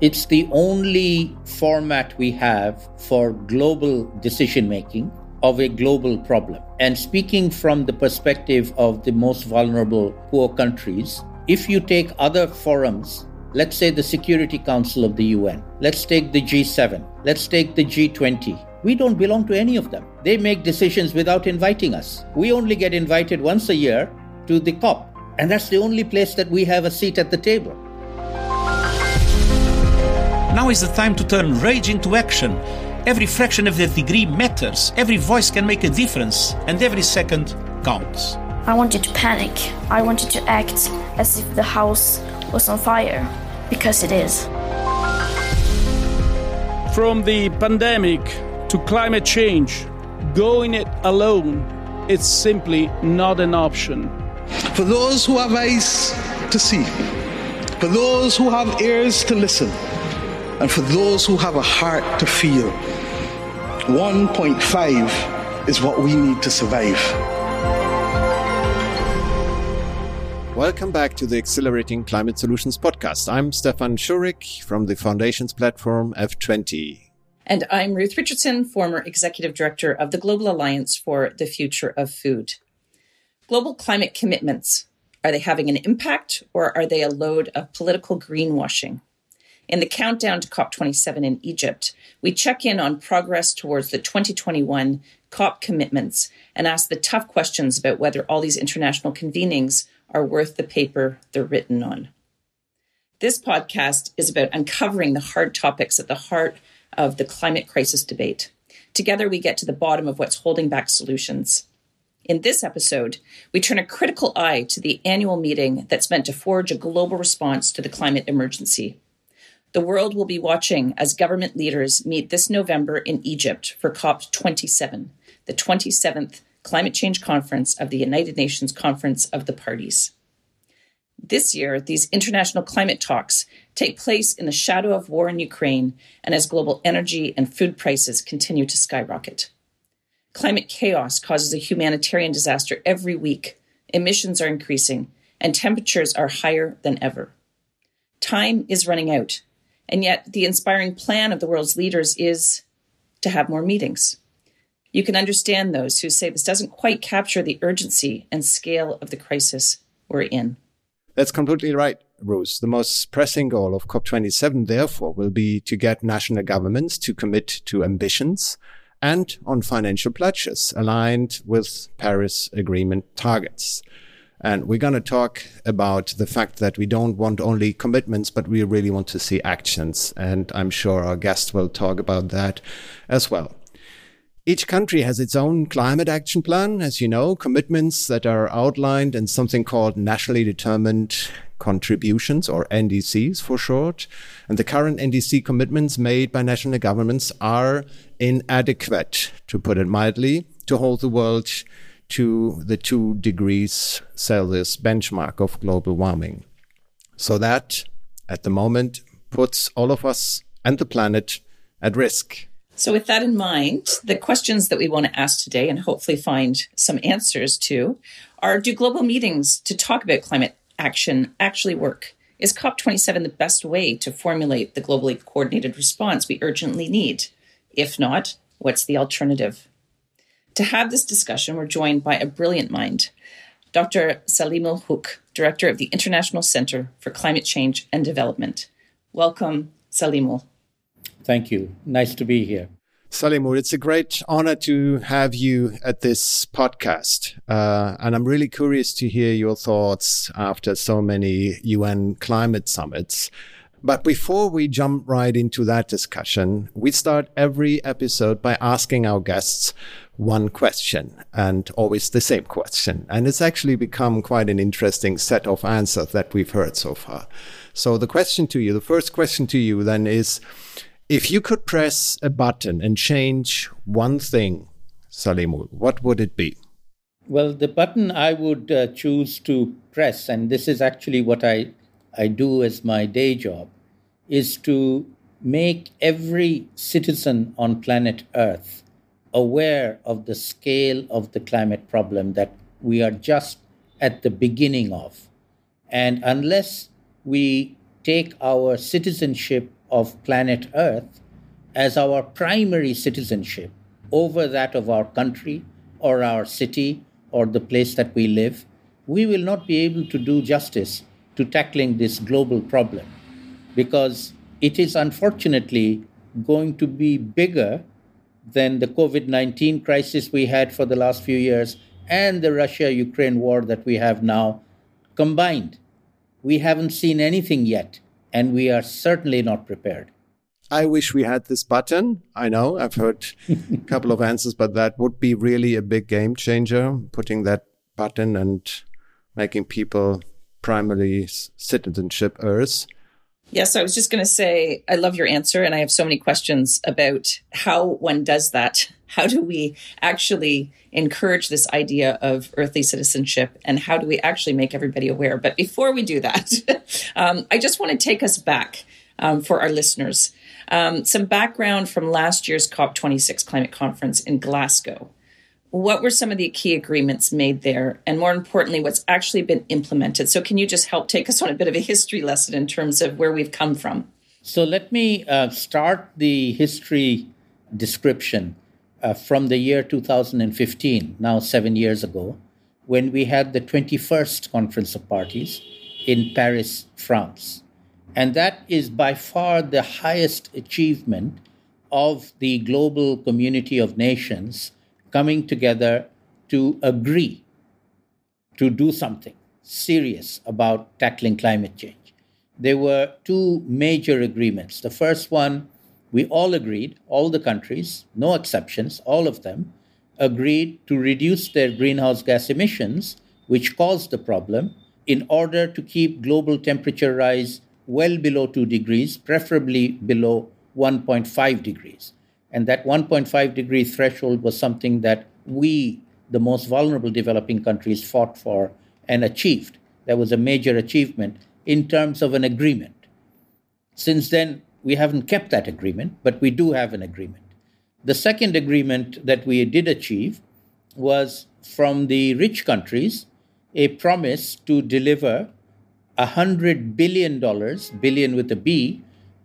It's the only format we have for global decision making of a global problem. And speaking from the perspective of the most vulnerable poor countries, if you take other forums, let's say the Security Council of the UN, let's take the G7, let's take the G20, we don't belong to any of them. They make decisions without inviting us. We only get invited once a year to the COP, and that's the only place that we have a seat at the table. Now is the time to turn rage into action. Every fraction of a degree matters, every voice can make a difference, and every second counts. I wanted to panic. I wanted to act as if the house was on fire, because it is. From the pandemic to climate change, going it alone, it's simply not an option. For those who have eyes to see, for those who have ears to listen, and for those who have a heart to feel, 1.5 is what we need to survive. Welcome back to the Accelerating Climate Solutions podcast. I'm Stefan Schurig from the Foundations platform F20. And I'm Ruth Richardson, former executive director of the Global Alliance for the Future of Food. Global climate commitments are they having an impact or are they a load of political greenwashing? In the countdown to COP27 in Egypt, we check in on progress towards the 2021 COP commitments and ask the tough questions about whether all these international convenings are worth the paper they're written on. This podcast is about uncovering the hard topics at the heart of the climate crisis debate. Together, we get to the bottom of what's holding back solutions. In this episode, we turn a critical eye to the annual meeting that's meant to forge a global response to the climate emergency. The world will be watching as government leaders meet this November in Egypt for COP27, the 27th Climate Change Conference of the United Nations Conference of the Parties. This year, these international climate talks take place in the shadow of war in Ukraine and as global energy and food prices continue to skyrocket. Climate chaos causes a humanitarian disaster every week, emissions are increasing, and temperatures are higher than ever. Time is running out, and yet, the inspiring plan of the world's leaders is to have more meetings. You can understand those who say this doesn't quite capture the urgency and scale of the crisis we're in. That's completely right, Rose. The most pressing goal of COP27, therefore, will be to get national governments to commit to ambitions and on financial pledges aligned with Paris Agreement targets. And we're going to talk about the fact that we don't want only commitments, but we really want to see actions. And I'm sure our guest will talk about that as well. Each country has its own climate action plan, as you know, commitments that are outlined in something called nationally determined contributions or NDCs for short. And the current NDC commitments made by national governments are inadequate, to put it mildly, to hold the world to the two degrees Celsius benchmark of global warming. So that at the moment puts all of us and the planet at risk. So, with that in mind, the questions that we want to ask today and hopefully find some answers to are Do global meetings to talk about climate action actually work? Is COP27 the best way to formulate the globally coordinated response we urgently need? If not, what's the alternative? To have this discussion, we're joined by a brilliant mind, Dr. Saleem Huq, Director of the International Center for Climate Change and Development. Welcome, Saleemul. Thank you. Nice to be here. Saleemul, it's a great honor to have you at this podcast. Uh, and I'm really curious to hear your thoughts after so many UN climate summits. But before we jump right into that discussion, we start every episode by asking our guests one question and always the same question. And it's actually become quite an interesting set of answers that we've heard so far. So the question to you, the first question to you then is, if you could press a button and change one thing, Saleemul, what would it be? Well, the button I would uh, choose to press, and this is actually what I, I do as my day job, is to make every citizen on planet Earth aware of the scale of the climate problem that we are just at the beginning of. And unless we take our citizenship of planet Earth as our primary citizenship over that of our country or our city or the place that we live, we will not be able to do justice to tackling this global problem because it is unfortunately going to be bigger than the COVID 19 crisis we had for the last few years and the Russia Ukraine war that we have now combined. We haven't seen anything yet, and we are certainly not prepared. I wish we had this button. I know I've heard a couple of answers, but that would be really a big game changer, putting that button and making people primarily citizenship Earth. Yes, I was just going to say, I love your answer. And I have so many questions about how one does that. How do we actually encourage this idea of earthly citizenship? And how do we actually make everybody aware? But before we do that, um, I just want to take us back um, for our listeners. Um, some background from last year's COP26 climate conference in Glasgow what were some of the key agreements made there? And more importantly what's actually been implemented? So can you just help take us on a bit of a history lesson in terms of where we've come from? So let me uh, start the history description uh, from the year 2015 now seven years ago when we had the 21st conference of parties in paris france. And that is by far the highest achievement of the global community of nations coming together to agree to do something serious about tackling climate change. There were two major agreements. The first one, we all agreed, all the countries, no exceptions, all of them, agreed to reduce their greenhouse gas emissions, which caused the problem, in order to keep global temperature rise well below 2 degrees, preferably below 1.5 degrees. And that 1.5 degree threshold was something that we, the most vulnerable developing countries, fought for and achieved. That was a major achievement in terms of an agreement. Since then, we haven't kept that agreement, but we do have an agreement. The second agreement that we did achieve was from the rich countries a promise to deliver $100 billion, billion with a B,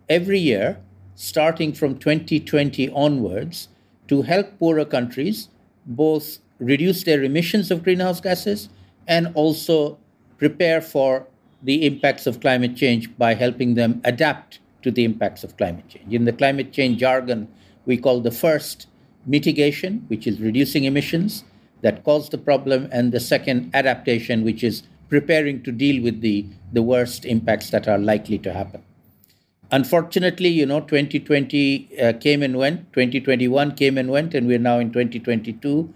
every year starting from 2020 onwards to help poorer countries both reduce their emissions of greenhouse gases and also prepare for the impacts of climate change by helping them adapt to the impacts of climate change. In the climate change jargon, we call the first mitigation, which is reducing emissions that cause the problem, and the second adaptation, which is preparing to deal with the, the worst impacts that are likely to happen. Unfortunately, you know, 2020 uh, came and went, 2021 came and went, and we're now in 2022,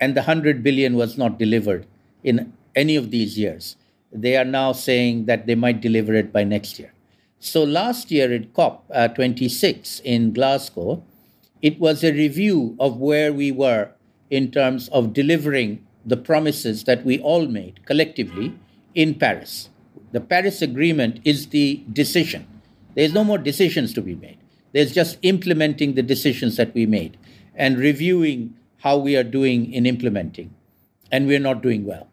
and the 100 billion was not delivered in any of these years. They are now saying that they might deliver it by next year. So last year at COP uh, 26 in Glasgow, it was a review of where we were in terms of delivering the promises that we all made collectively in Paris. The Paris Agreement is the decision there's no more decisions to be made. There's just implementing the decisions that we made and reviewing how we are doing in implementing. And we're not doing well.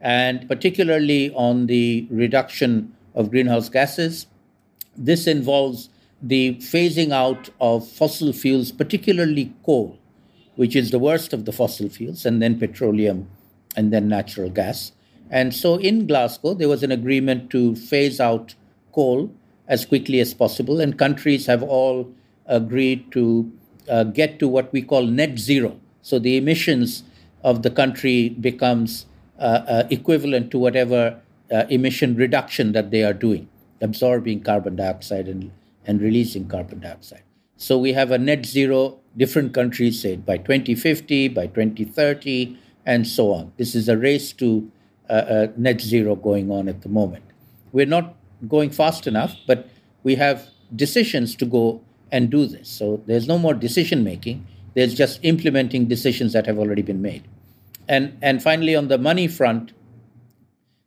And particularly on the reduction of greenhouse gases, this involves the phasing out of fossil fuels, particularly coal, which is the worst of the fossil fuels, and then petroleum, and then natural gas. And so in Glasgow, there was an agreement to phase out coal as quickly as possible, and countries have all agreed to uh, get to what we call net zero. So the emissions of the country becomes uh, uh, equivalent to whatever uh, emission reduction that they are doing, absorbing carbon dioxide and, and releasing carbon dioxide. So we have a net zero, different countries say by 2050, by 2030, and so on. This is a race to uh, uh, net zero going on at the moment. We're not going fast enough, but we have decisions to go and do this. So there's no more decision making. There's just implementing decisions that have already been made. And and finally, on the money front,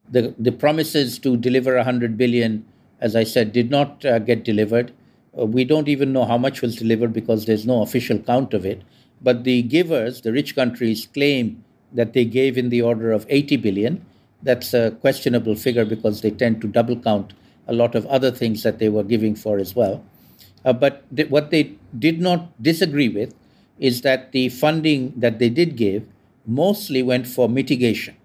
the the promises to deliver 100 billion, as I said, did not uh, get delivered. Uh, we don't even know how much was delivered because there's no official count of it. But the givers, the rich countries, claim that they gave in the order of 80 billion. That's a questionable figure because they tend to double count a lot of other things that they were giving for as well. Uh, but th- what they did not disagree with is that the funding that they did give mostly went for mitigation,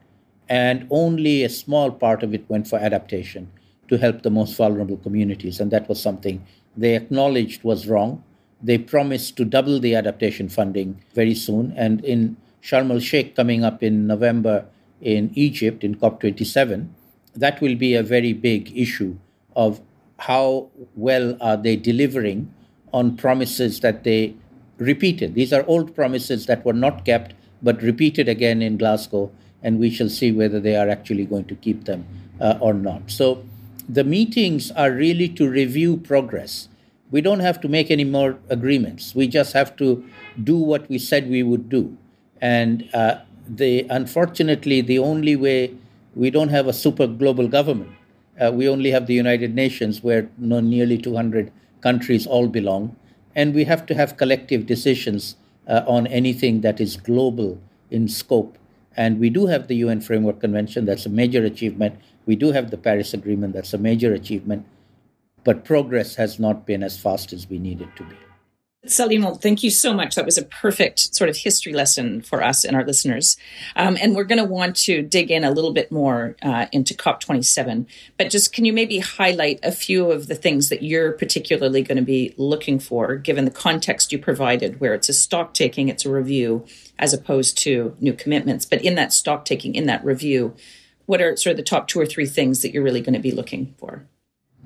and only a small part of it went for adaptation to help the most vulnerable communities. And that was something they acknowledged was wrong. They promised to double the adaptation funding very soon. And in Sharm el Sheikh coming up in November in Egypt in COP27, that will be a very big issue of how well are they delivering on promises that they repeated. These are old promises that were not kept but repeated again in Glasgow, and we shall see whether they are actually going to keep them uh, or not. So the meetings are really to review progress. We don't have to make any more agreements. We just have to do what we said we would do. And uh, the unfortunately, the only way we don't have a super global government. Uh, we only have the United Nations, where no, nearly 200 countries all belong, and we have to have collective decisions uh, on anything that is global in scope. And we do have the UN Framework Convention, that's a major achievement. We do have the Paris Agreement, that's a major achievement. But progress has not been as fast as we need it to be. Saleem, thank you so much. That was a perfect sort of history lesson for us and our listeners. Um, and we're going to want to dig in a little bit more uh, into COP27. But just can you maybe highlight a few of the things that you're particularly going to be looking for, given the context you provided, where it's a stock taking, it's a review, as opposed to new commitments. But in that stock taking, in that review, what are sort of the top two or three things that you're really going to be looking for?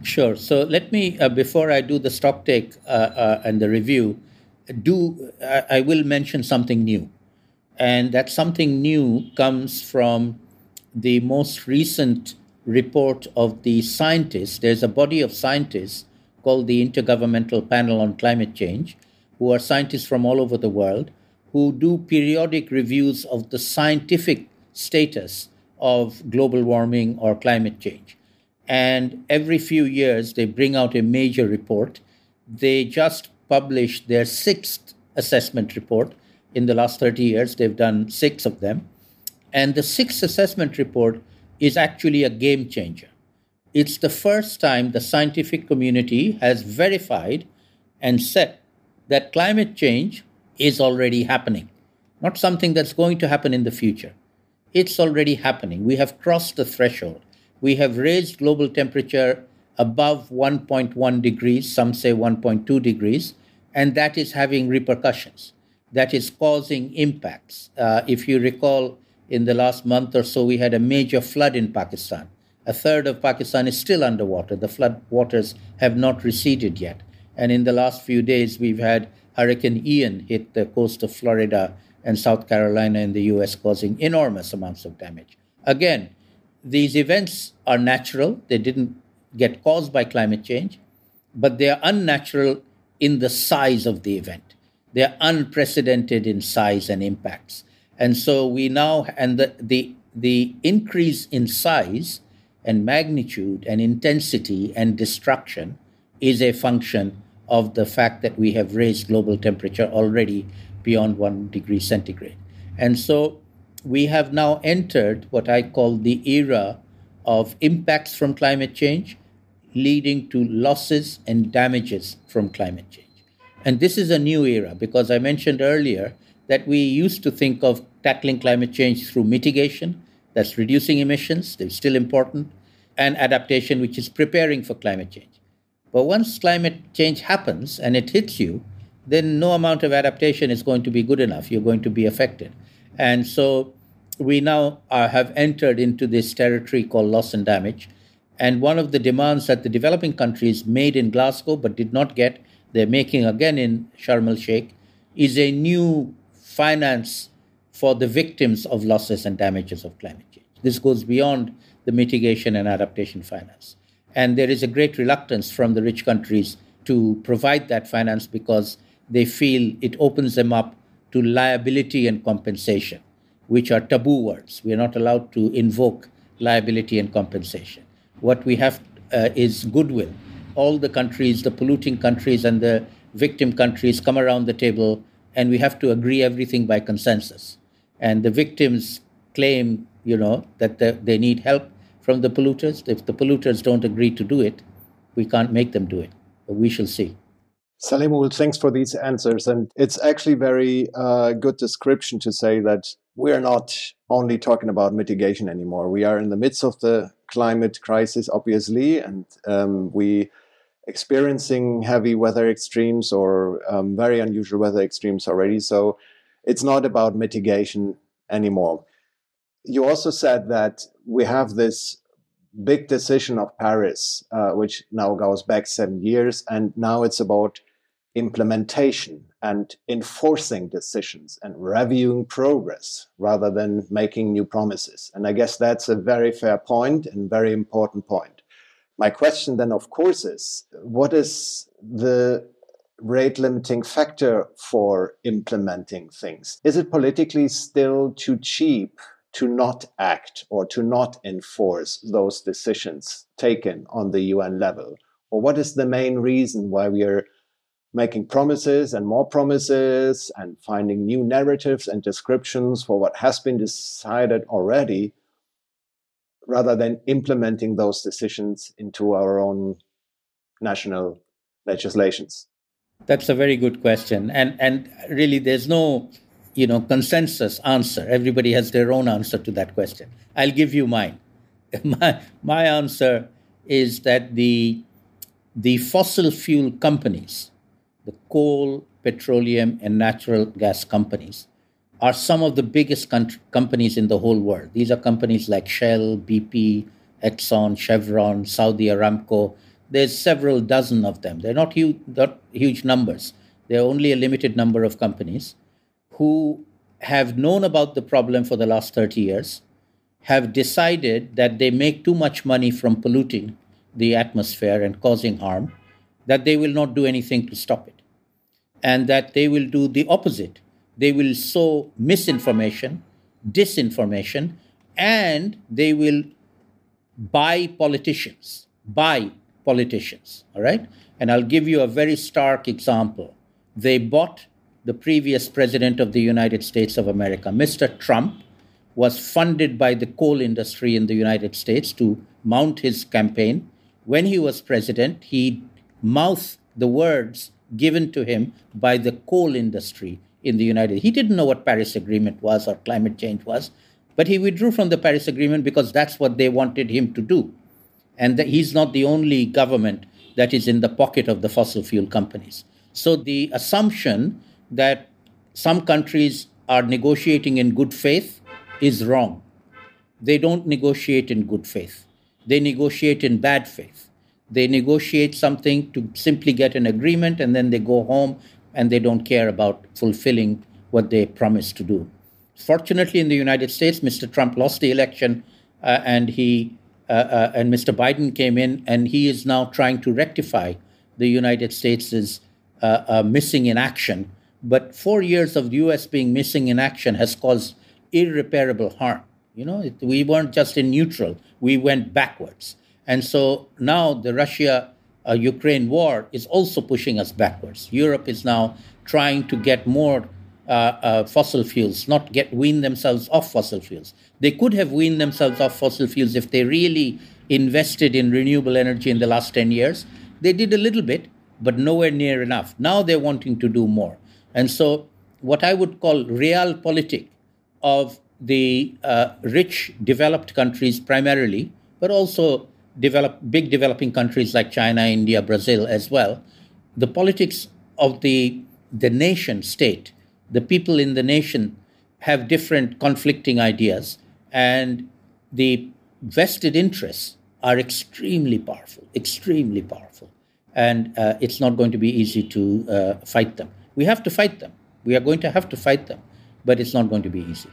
Sure. So let me, uh, before I do the stock take uh, uh, and the review, do I will mention something new, and that something new comes from the most recent report of the scientists. There's a body of scientists called the Intergovernmental Panel on Climate Change, who are scientists from all over the world, who do periodic reviews of the scientific status of global warming or climate change. And every few years, they bring out a major report. They just published their sixth assessment report. In the last 30 years, they've done six of them. And the sixth assessment report is actually a game changer. It's the first time the scientific community has verified and said that climate change is already happening, not something that's going to happen in the future. It's already happening. We have crossed the threshold we have raised global temperature above 1.1 degrees, some say 1.2 degrees, and that is having repercussions. That is causing impacts. Uh, if you recall, in the last month or so, we had a major flood in Pakistan. A third of Pakistan is still underwater. The flood waters have not receded yet. And in the last few days, we've had Hurricane Ian hit the coast of Florida and South Carolina in the US, causing enormous amounts of damage. Again, these events are natural, they didn't get caused by climate change, but they are unnatural in the size of the event. They are unprecedented in size and impacts. And so we now, and the, the, the increase in size and magnitude and intensity and destruction is a function of the fact that we have raised global temperature already beyond one degree centigrade. And so we have now entered what I call the era of impacts from climate change leading to losses and damages from climate change. And this is a new era because I mentioned earlier that we used to think of tackling climate change through mitigation, that's reducing emissions, they're still important, and adaptation, which is preparing for climate change. But once climate change happens and it hits you, then no amount of adaptation is going to be good enough. You're going to be affected. And so we now are, have entered into this territory called loss and damage. And one of the demands that the developing countries made in Glasgow but did not get, they're making again in Sharm el Sheikh, is a new finance for the victims of losses and damages of climate change. This goes beyond the mitigation and adaptation finance. And there is a great reluctance from the rich countries to provide that finance because they feel it opens them up to liability and compensation which are taboo words. We are not allowed to invoke liability and compensation. What we have uh, is goodwill. All the countries, the polluting countries and the victim countries come around the table and we have to agree everything by consensus. And the victims claim, you know, that the, they need help from the polluters. If the polluters don't agree to do it, we can't make them do it. But we shall see. Saleemul, thanks for these answers. And it's actually very uh, good description to say that we're not only talking about mitigation anymore. We are in the midst of the climate crisis, obviously, and um, we experiencing heavy weather extremes or um, very unusual weather extremes already. So it's not about mitigation anymore. You also said that we have this big decision of Paris, uh, which now goes back seven years, and now it's about implementation and enforcing decisions and reviewing progress rather than making new promises. And I guess that's a very fair point and very important point. My question then, of course, is what is the rate limiting factor for implementing things? Is it politically still too cheap to not act or to not enforce those decisions taken on the UN level? Or what is the main reason why we are making promises and more promises and finding new narratives and descriptions for what has been decided already rather than implementing those decisions into our own national legislations? That's a very good question. And and really there's no, you know, consensus answer. Everybody has their own answer to that question. I'll give you mine. My my answer is that the the fossil fuel companies, the coal, petroleum, and natural gas companies, are some of the biggest companies in the whole world. These are companies like Shell, BP, Exxon, Chevron, Saudi Aramco. There's several dozen of them. They're not huge, not huge numbers. There are only a limited number of companies who have known about the problem for the last 30 years, have decided that they make too much money from polluting the atmosphere and causing harm, that they will not do anything to stop it, and that they will do the opposite they will sow misinformation, disinformation, and they will buy politicians. Buy politicians. All right? And I'll give you a very stark example. They bought the previous president of the United States of America, Mr. Trump, was funded by the coal industry in the United States to mount his campaign. When he was president, he mouthed the words given to him by the coal industry in the United. States. He didn't know what Paris Agreement was or climate change was, but he withdrew from the Paris Agreement because that's what they wanted him to do, and he's not the only government that is in the pocket of the fossil fuel companies. So the assumption that some countries are negotiating in good faith is wrong. They don't negotiate in good faith. They negotiate in bad faith. They negotiate something to simply get an agreement and then they go home and they don't care about fulfilling what they promised to do. Fortunately, in the United States, Mr. Trump lost the election, uh, and he uh, uh, and Mr. Biden came in, and he is now trying to rectify the United States' uh, uh, missing in action. But four years of the U.S. being missing in action has caused irreparable harm. You know, it, we weren't just in neutral; we went backwards, and so now the Russia Ukraine war is also pushing us backwards. Europe is now trying to get more uh, uh, fossil fuels, not get wean themselves off fossil fuels. They could have weaned themselves off fossil fuels if they really invested in renewable energy in the last 10 years. They did a little bit, but nowhere near enough. Now they're wanting to do more. And so, what I would call realpolitik of the uh, rich, developed countries primarily, but also develop, big developing countries like China, India, Brazil as well, the politics of the, the nation state, the people in the nation have different conflicting ideas, and the vested interests are extremely powerful, extremely powerful. And uh, it's not going to be easy to uh, fight them. We have to fight them. We are going to have to fight them, but it's not going to be easy.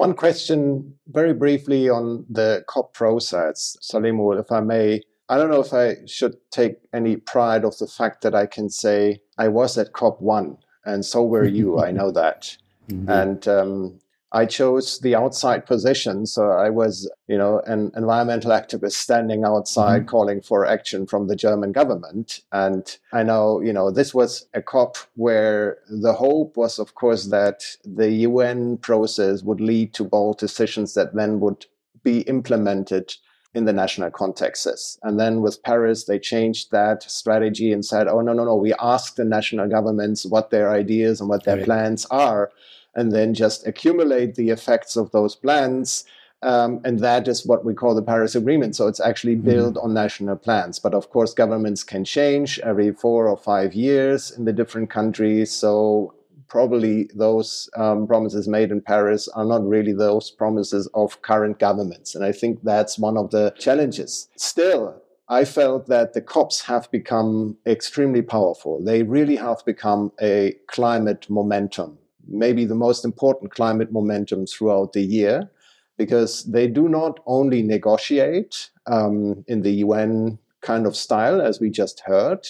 One question, very briefly, on the COP process, Saleemul, if I may. I don't know if I should take any pride of the fact that I can say I was at COP one, and so were you. I know that. Mm-hmm. And um, I chose the outside position. So I was, you know, an environmental activist standing outside mm-hmm. calling for action from the German government. And I know, you know, this was a COP where the hope was, of course, that the UN process would lead to bold decisions that then would be implemented in the national contexts. And then with Paris, they changed that strategy and said, oh, no, no, no, we ask the national governments what their ideas and what their right. plans are, and then just accumulate the effects of those plans. Um, and that is what we call the Paris Agreement. So it's actually mm-hmm. built mm-hmm. on national plans. But of course, governments can change every four or five years in the different countries. So probably those um, promises made in Paris are not really those promises of current governments. And I think that's one of the challenges. Still, I felt that the COPs have become extremely powerful. They really have become a climate momentum, maybe the most important climate momentum throughout the year, because they do not only negotiate um, in the UN kind of style, as we just heard,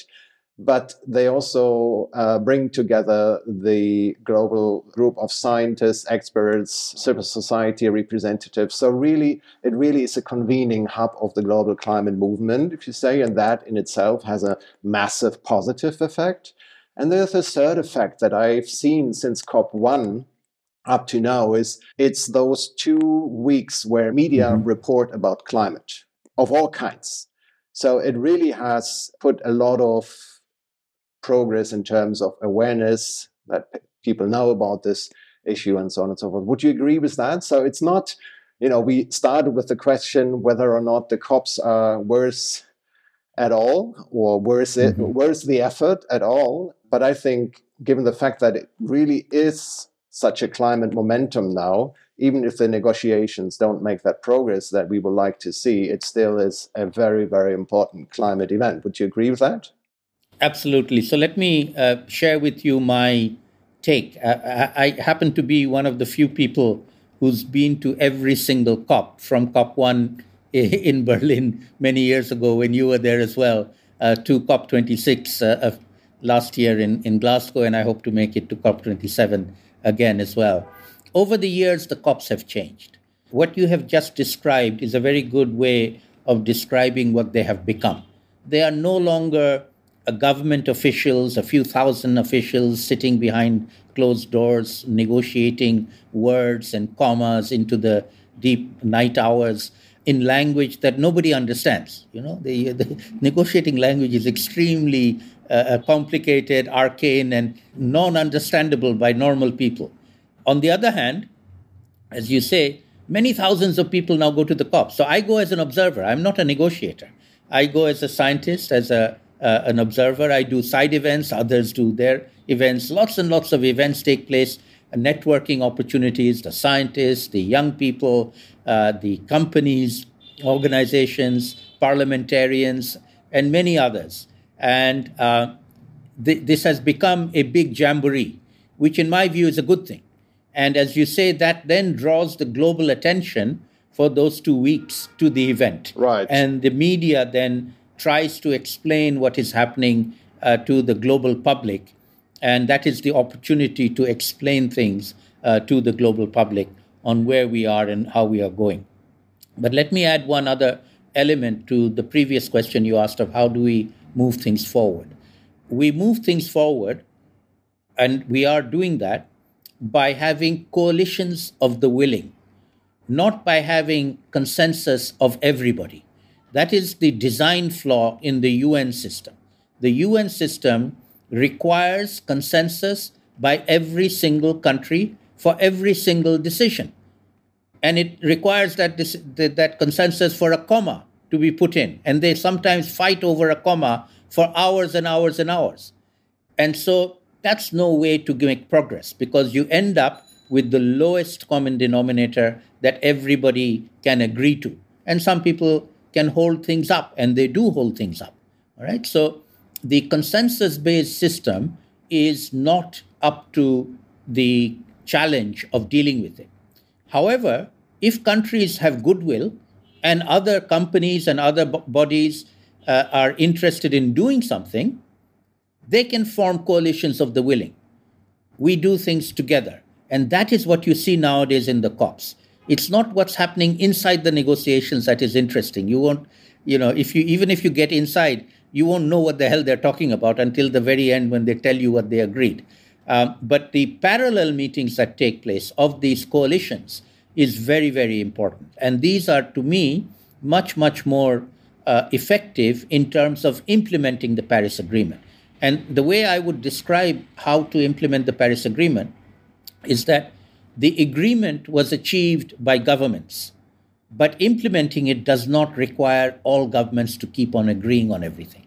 but they also uh, bring together the global group of scientists, experts, civil society representatives. So really, it really is a convening hub of the global climate movement, if you say, and that in itself has a massive positive effect. And there's a third effect that I've seen since COP1 up to now is it's those two weeks where media mm-hmm. report about climate of all kinds. So it really has put a lot of progress in terms of awareness that people know about this issue and so on and so forth. Would you agree with that? So it's not, you know, we started with the question whether or not the COPs are worse at all or worse it, mm-hmm. worse the effort at all. But I think given the fact that it really is such a climate momentum now, even if the negotiations don't make that progress that we would like to see, it still is a very, very important climate event. Would you agree with that? Absolutely. So let me uh, share with you my take. I, I, happen to be one of the few people who's been to every single COP, from COP 1 in Berlin many years ago when you were there as well, uh, to COP 26 uh, last year in, in Glasgow, and I hope to make it to COP 27 again as well. Over the years, the COPs have changed. What you have just described is a very good way of describing what they have become. They are no longer government officials, a few thousand officials sitting behind closed doors, negotiating words and commas into the deep night hours in language that nobody understands. You know, the, the negotiating language is extremely uh, uh complicated, arcane, and non-understandable by normal people. On the other hand, as you say, many thousands of people now go to the COP. So I go as an observer. I'm not a negotiator. I go as a scientist, as a uh, an observer. I do side events, others do their events. Lots and lots of events take place, networking opportunities, the scientists, the young people, uh, the companies, organizations, parliamentarians, and many others. And uh, th- this has become a big jamboree, which in my view is a good thing. And as you say, that then draws the global attention for those two weeks to the event. Right. And the media then tries to explain what is happening uh, to the global public. And that is the opportunity to explain things uh, to the global public on where we are and how we are going. But let me add one other element to the previous question you asked of how do we move things forward. We move things forward, and we are doing that by having coalitions of the willing, not by having consensus of everybody. That is the design flaw in the UN system. The UN system requires consensus by every single country for every single decision. And it requires that, this, that consensus for a comma to be put in. And they sometimes fight over a comma for hours and hours and hours. And so that's no way to make progress because you end up with the lowest common denominator that everybody can agree to. And some people can hold things up, and they do hold things up. All right. So the consensus based system is not up to the challenge of dealing with it. However, if countries have goodwill and other companies and other b- bodies uh, are interested in doing something, they can form coalitions of the willing. We do things together. And that is what you see nowadays in the COPs it's not what's happening inside the negotiations that is interesting. You won't, you know, if you even if you get inside, you won't know what the hell they're talking about until the very end when they tell you what they agreed. Um, but the parallel meetings that take place of these coalitions is very, very important. And these are, to me, much, much more uh, effective in terms of implementing the Paris Agreement. And the way I would describe how to implement the Paris Agreement is that the agreement was achieved by governments, but implementing it does not require all governments to keep on agreeing on everything.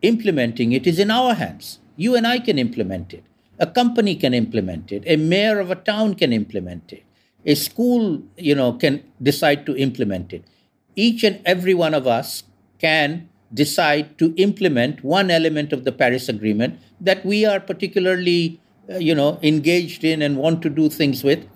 Implementing it is in our hands. You and I can implement it. A company can implement it. A mayor of a town can implement it. A school, you know, can decide to implement it. Each and every one of us can decide to implement one element of the Paris Agreement that we are particularly, uh, you know, engaged in and want to do things with.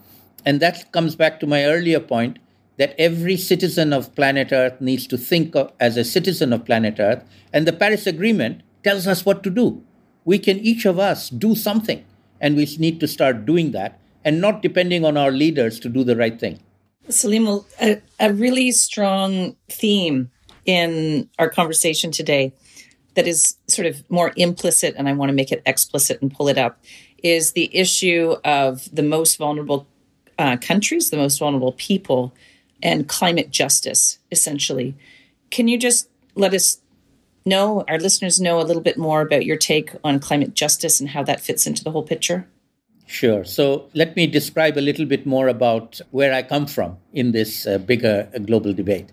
And that comes back to my earlier point that every citizen of planet Earth needs to think of, as a citizen of planet Earth. And the Paris Agreement tells us what to do. We can each of us do something, and we need to start doing that and not depending on our leaders to do the right thing. Saleem, a, a really strong theme in our conversation today that is sort of more implicit, and I want to make it explicit and pull it up, is the issue of the most vulnerable uh, countries, the most vulnerable people, and climate justice, essentially. Can you just let us know, our listeners know a little bit more about your take on climate justice and how that fits into the whole picture? Sure. So let me describe a little bit more about where I come from in this uh, bigger uh, global debate.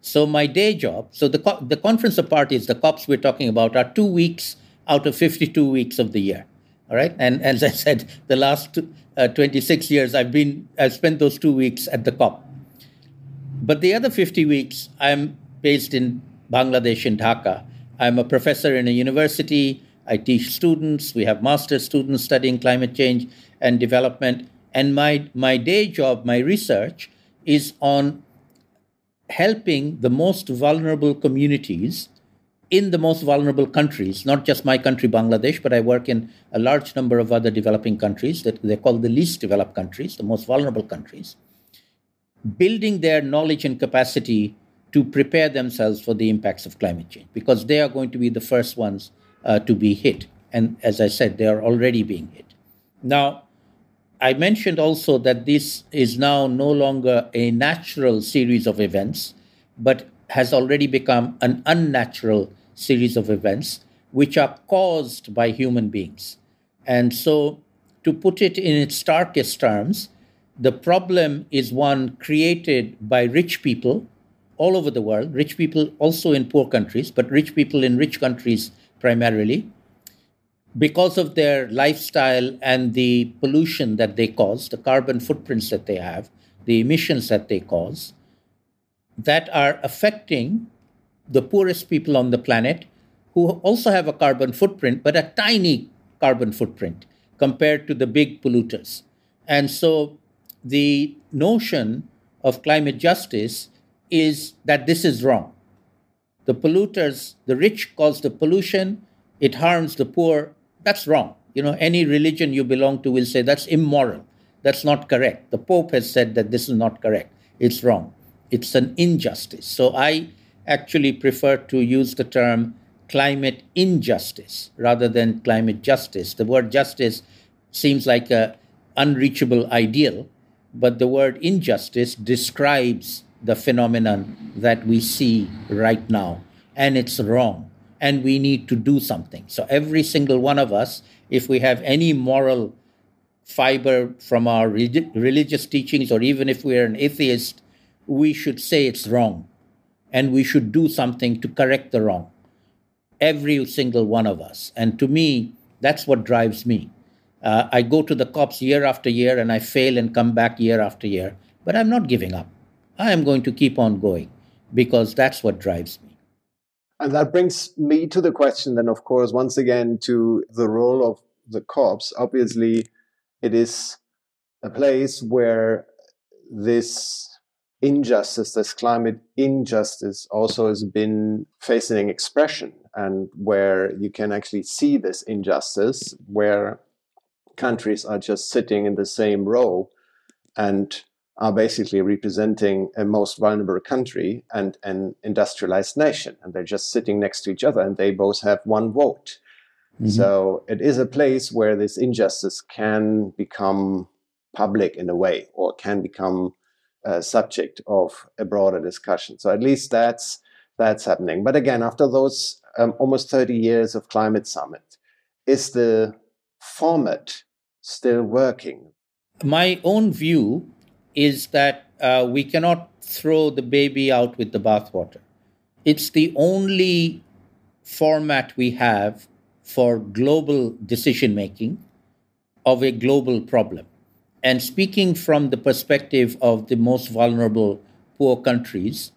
So my day job, so the co- the conference of parties, the COPs we're talking about, are two weeks out of 52 weeks of the year. All right, and as I said, the last uh, 26 years I've been I've spent those two weeks at the COP. But the other 50 weeks, I'm based in Bangladesh in Dhaka. I'm a professor in a university. I teach students. We have master's students studying climate change and development. And my, my day job, my research, is on helping the most vulnerable communities in the most vulnerable countries, not just my country, Bangladesh, but I work in a large number of other developing countries that they call the least developed countries, the most vulnerable countries, building their knowledge and capacity to prepare themselves for the impacts of climate change because they are going to be the first ones uh, to be hit. And as I said, they are already being hit. Now, I mentioned also that this is now no longer a natural series of events, but has already become an unnatural series of events which are caused by human beings. And so, to put it in its starkest terms, the problem is one created by rich people all over the world, rich people also in poor countries, but rich people in rich countries primarily, because of their lifestyle and the pollution that they cause, the carbon footprints that they have, the emissions that they cause, that are affecting the poorest people on the planet who also have a carbon footprint, but a tiny carbon footprint compared to the big polluters. And so the notion of climate justice is that this is wrong. The polluters, the rich cause the pollution, it harms the poor, that's wrong. You know, any religion you belong to will say that's immoral. That's not correct. The Pope has said that this is not correct. It's wrong. It's an injustice. So I actually prefer to use the term climate injustice rather than climate justice. The word justice seems like a unreachable ideal, but the word injustice describes the phenomenon that we see right now, and it's wrong and we need to do something. So, every single one of us, if we have any moral fiber from our religious teachings, or even if we're an atheist, we should say it's wrong and we should do something to correct the wrong. Every single one of us. And to me, that's what drives me. Uh, I go to the COPs year after year and I fail and come back year after year, but I'm not giving up. I am going to keep on going because that's what drives me. And that brings me to the question then, of course, once again, to the role of the COPs. Obviously, it is a place where this injustice, this climate injustice also has been facing expression and where you can actually see this injustice where countries are just sitting in the same row and are basically representing a most vulnerable country and an industrialized nation. And they're just sitting next to each other and they both have one vote. Mm-hmm. So it is a place where this injustice can become public in a way or can become uh, subject of a broader discussion. So at least that's that's happening. But again, after those um, almost 30 years of climate summit, is the format still working? My own view is that uh, we cannot throw the baby out with the bathwater. It's the only format we have for global decision making of a global problem. And speaking from the perspective of the most vulnerable poor countries,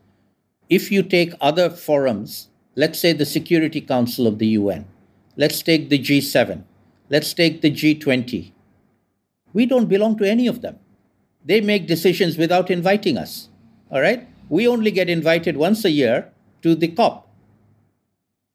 if you take other forums, let's say the Security Council of the UN, let's take the G7, let's take the G20, we don't belong to any of them. They make decisions without inviting us. All right? We only get invited once a year to the COP.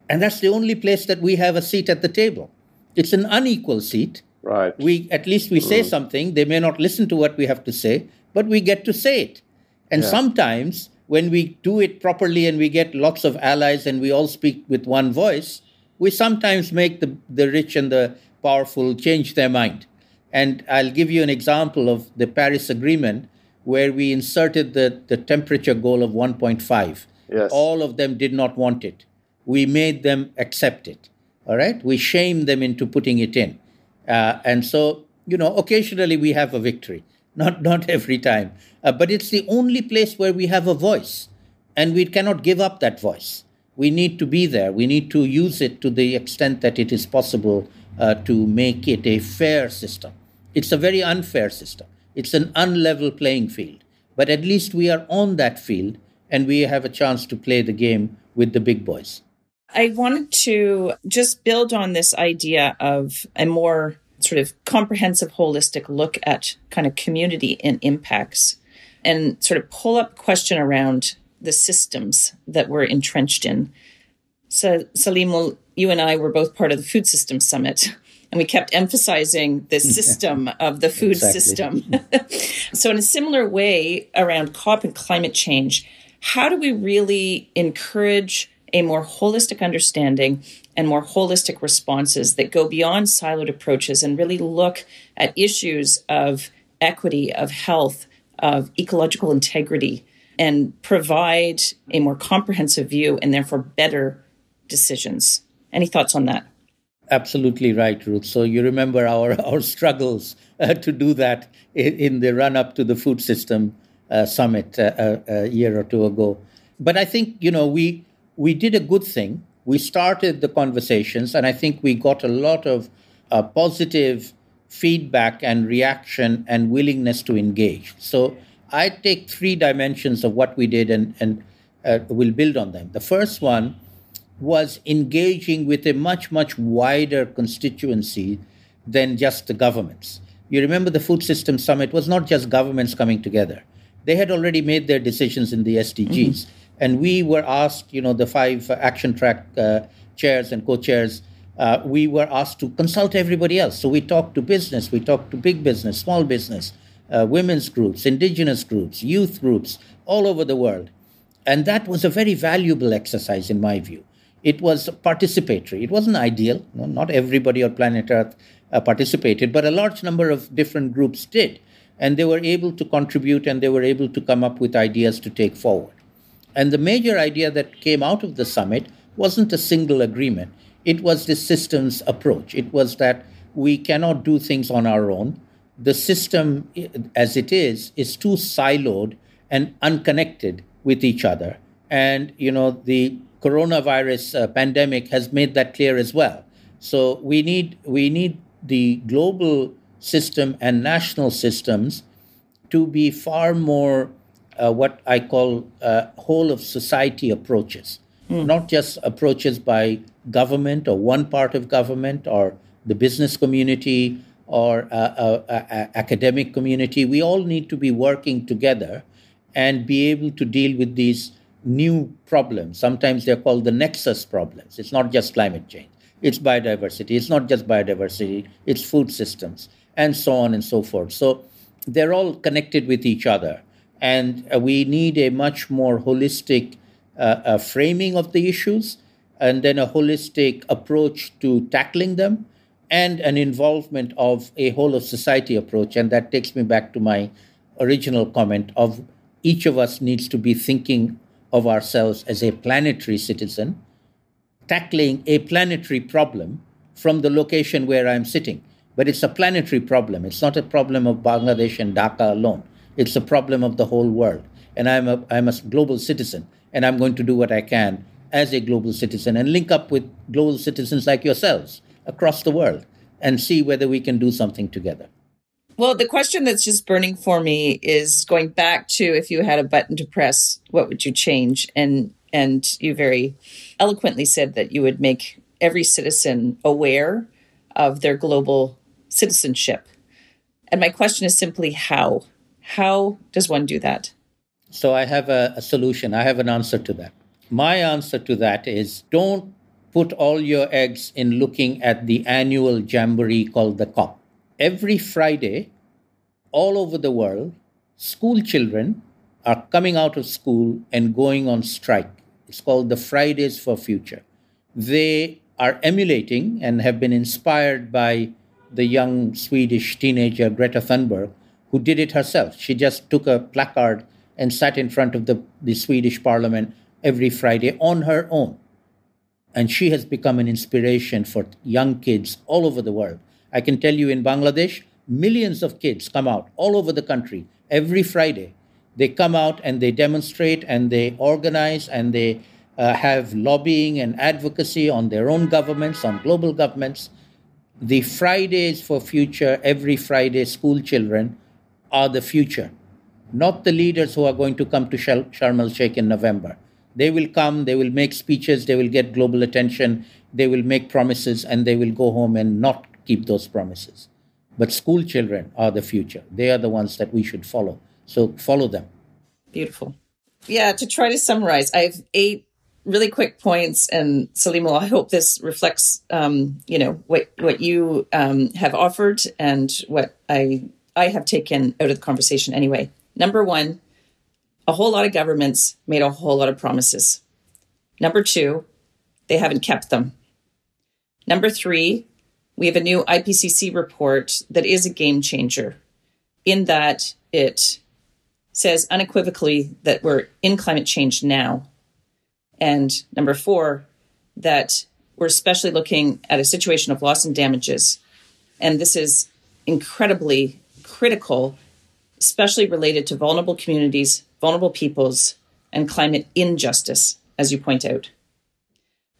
And that's the only place that we have a seat at the table. It's an unequal seat. Right. We at least we say mm. something. They may not listen to what we have to say, but we get to say it. And yeah. sometimes when we do it properly and we get lots of allies and we all speak with one voice, we sometimes make the, the rich and the powerful change their mind. And I'll give you an example of the Paris Agreement where we inserted the, the temperature goal of 1.5. Yes. All of them did not want it. We made them accept it. All right? We shamed them into putting it in. Uh, and so, you know, occasionally we have a victory, not, not every time. Uh, but it's the only place where we have a voice. And we cannot give up that voice. We need to be there. We need to use it to the extent that it is possible uh, to make it a fair system. It's a very unfair system. It's an unlevel playing field. But at least we are on that field and we have a chance to play the game with the big boys. I wanted to just build on this idea of a more sort of comprehensive, holistic look at kind of community and impacts and sort of pull up question around the systems that we're entrenched in. So, Saleem, well, you and I were both part of the Food Systems Summit and we kept emphasizing the system of the food system. so, in a similar way around COP and climate change, how do we really encourage a more holistic understanding and more holistic responses that go beyond siloed approaches and really look at issues of equity, of health, of ecological integrity, and provide a more comprehensive view and therefore better decisions? Any thoughts on that? Absolutely right, Ruth. So you remember our, our struggles uh, to do that in, in the run up to the food system uh, summit uh, uh, a year or two ago. But I think, you know, we, we did a good thing. We started the conversations, and I think we got a lot of uh, positive feedback and reaction and willingness to engage. So I take three dimensions of what we did and, and uh, we'll build on them. The first one was engaging with a much, much wider constituency than just the governments. You remember the Food System Summit was not just governments coming together. They had already made their decisions in the SDGs. Mm-hmm. And we were asked, you know, the five action track uh, chairs and co chairs, uh, we were asked to consult everybody else. So we talked to business, we talked to big business, small business, uh, women's groups, indigenous groups, youth groups, all over the world. And that was a very valuable exercise, in my view. It was participatory. It wasn't ideal. No, not everybody on planet Earth uh, participated, but a large number of different groups did. And they were able to contribute and they were able to come up with ideas to take forward. And the major idea that came out of the summit wasn't a single agreement, it was the systems approach. It was that we cannot do things on our own. The system, as it is, is too siloed and unconnected with each other. And, you know, the coronavirus uh, pandemic has made that clear as well. So we need we need the global system and national systems to be far more uh, what I call uh, whole of society approaches, mm. not just approaches by government or one part of government or the business community or uh, uh, uh, academic community. We all need to be working together and be able to deal with these new problems. Sometimes they're called the nexus problems. It's not just climate change, it's biodiversity. It's not just biodiversity, it's food systems, and so on and so forth. So they're all connected with each other. And uh, we need a much more holistic uh, uh, framing of the issues, and then a holistic approach to tackling them, and an involvement of a whole of society approach. And that takes me back to my original comment of each of us needs to be thinking of ourselves as a planetary citizen, tackling a planetary problem from the location where I'm sitting. But it's a planetary problem. It's not a problem of Bangladesh and Dhaka alone. It's a problem of the whole world. And I'm a, I'm a global citizen, and I'm going to do what I can as a global citizen and link up with global citizens like yourselves across the world and see whether we can do something together. Well, the question that's just burning for me is going back to if you had a button to press, what would you change? And and you very eloquently said that you would make every citizen aware of their global citizenship. And my question is simply how? How does one do that? So I have a, a solution. I have an answer to that. My answer to that is don't put all your eggs in looking at the annual jamboree called the COP. Every Friday, all over the world, school children are coming out of school and going on strike. It's called the Fridays for Future. They are emulating and have been inspired by the young Swedish teenager Greta Thunberg, who did it herself. She just took a placard and sat in front of the, the Swedish parliament every Friday on her own. And she has become an inspiration for young kids all over the world. I can tell you in Bangladesh, millions of kids come out all over the country every Friday. They come out and they demonstrate and they organize and they uh, have lobbying and advocacy on their own governments, on global governments. The Fridays for Future, every Friday, school children are the future, not the leaders who are going to come to Sharm el Sheikh in November. They will come, they will make speeches, they will get global attention, they will make promises, and they will go home and not keep those promises. But school children are the future. They are the ones that we should follow. So follow them. Beautiful. Yeah, to try to summarize, I have eight really quick points, and Saleemul, I hope this reflects, um, you know, what what you um, have offered and what I I have taken out of the conversation. Anyway, number one, a whole lot of governments made a whole lot of promises. Number two, they haven't kept them. Number three, we have a new IPCC report that is a game changer in that it says unequivocally that we're in climate change now. And number four, that we're especially looking at a situation of loss and damages. And this is incredibly critical, especially related to vulnerable communities, vulnerable peoples, and climate injustice, as you point out.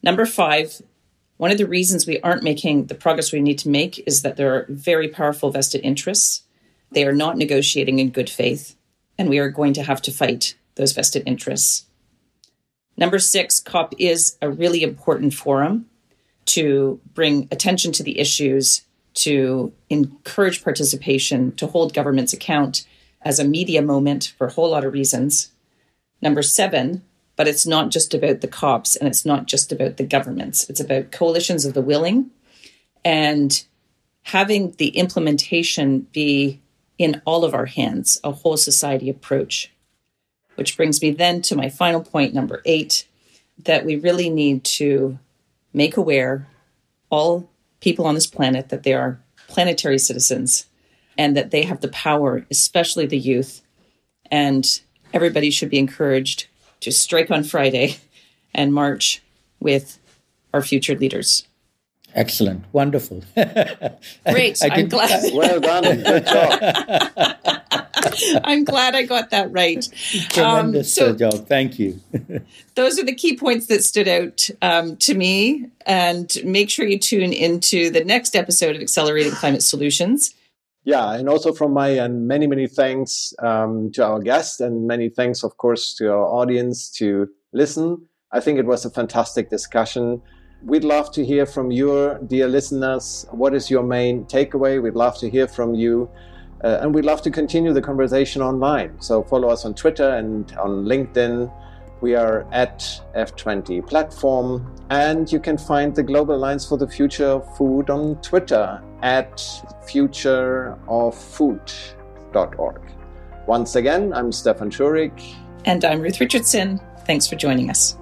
Number five, one of the reasons we aren't making the progress we need to make is that there are very powerful vested interests. They are not negotiating in good faith, and we are going to have to fight those vested interests. Number six, COP is a really important forum to bring attention to the issues, to encourage participation, to hold governments account as a media moment for a whole lot of reasons. Number seven, but it's not just about the cops and it's not just about the governments. It's about coalitions of the willing and having the implementation be in all of our hands, a whole society approach. Which brings me then to my final point, number eight, that we really need to make aware all people on this planet that they are planetary citizens and that they have the power, especially the youth. And everybody should be encouraged to strike on Friday and march with our future leaders. Excellent. Wonderful. Great. I, I am glad. well done. Good job. I'm glad I got that right. Tremendous um, so job. Thank you. those are the key points that stood out um, to me. And make sure you tune into the next episode of Accelerating Climate Solutions. Yeah, and also from my end, many, many thanks um, to our guest and many thanks, of course, to our audience to listen. I think it was a fantastic discussion. We'd love to hear from your dear listeners. What is your main takeaway? We'd love to hear from you. Uh, and we'd love to continue the conversation online. So follow us on Twitter and on LinkedIn. We are at F20 platform, and you can find the Global Alliance for the Future of Food on Twitter at futureoffood.org. Once again, I'm Stefan Schurig. And I'm Ruth Richardson. Thanks for joining us.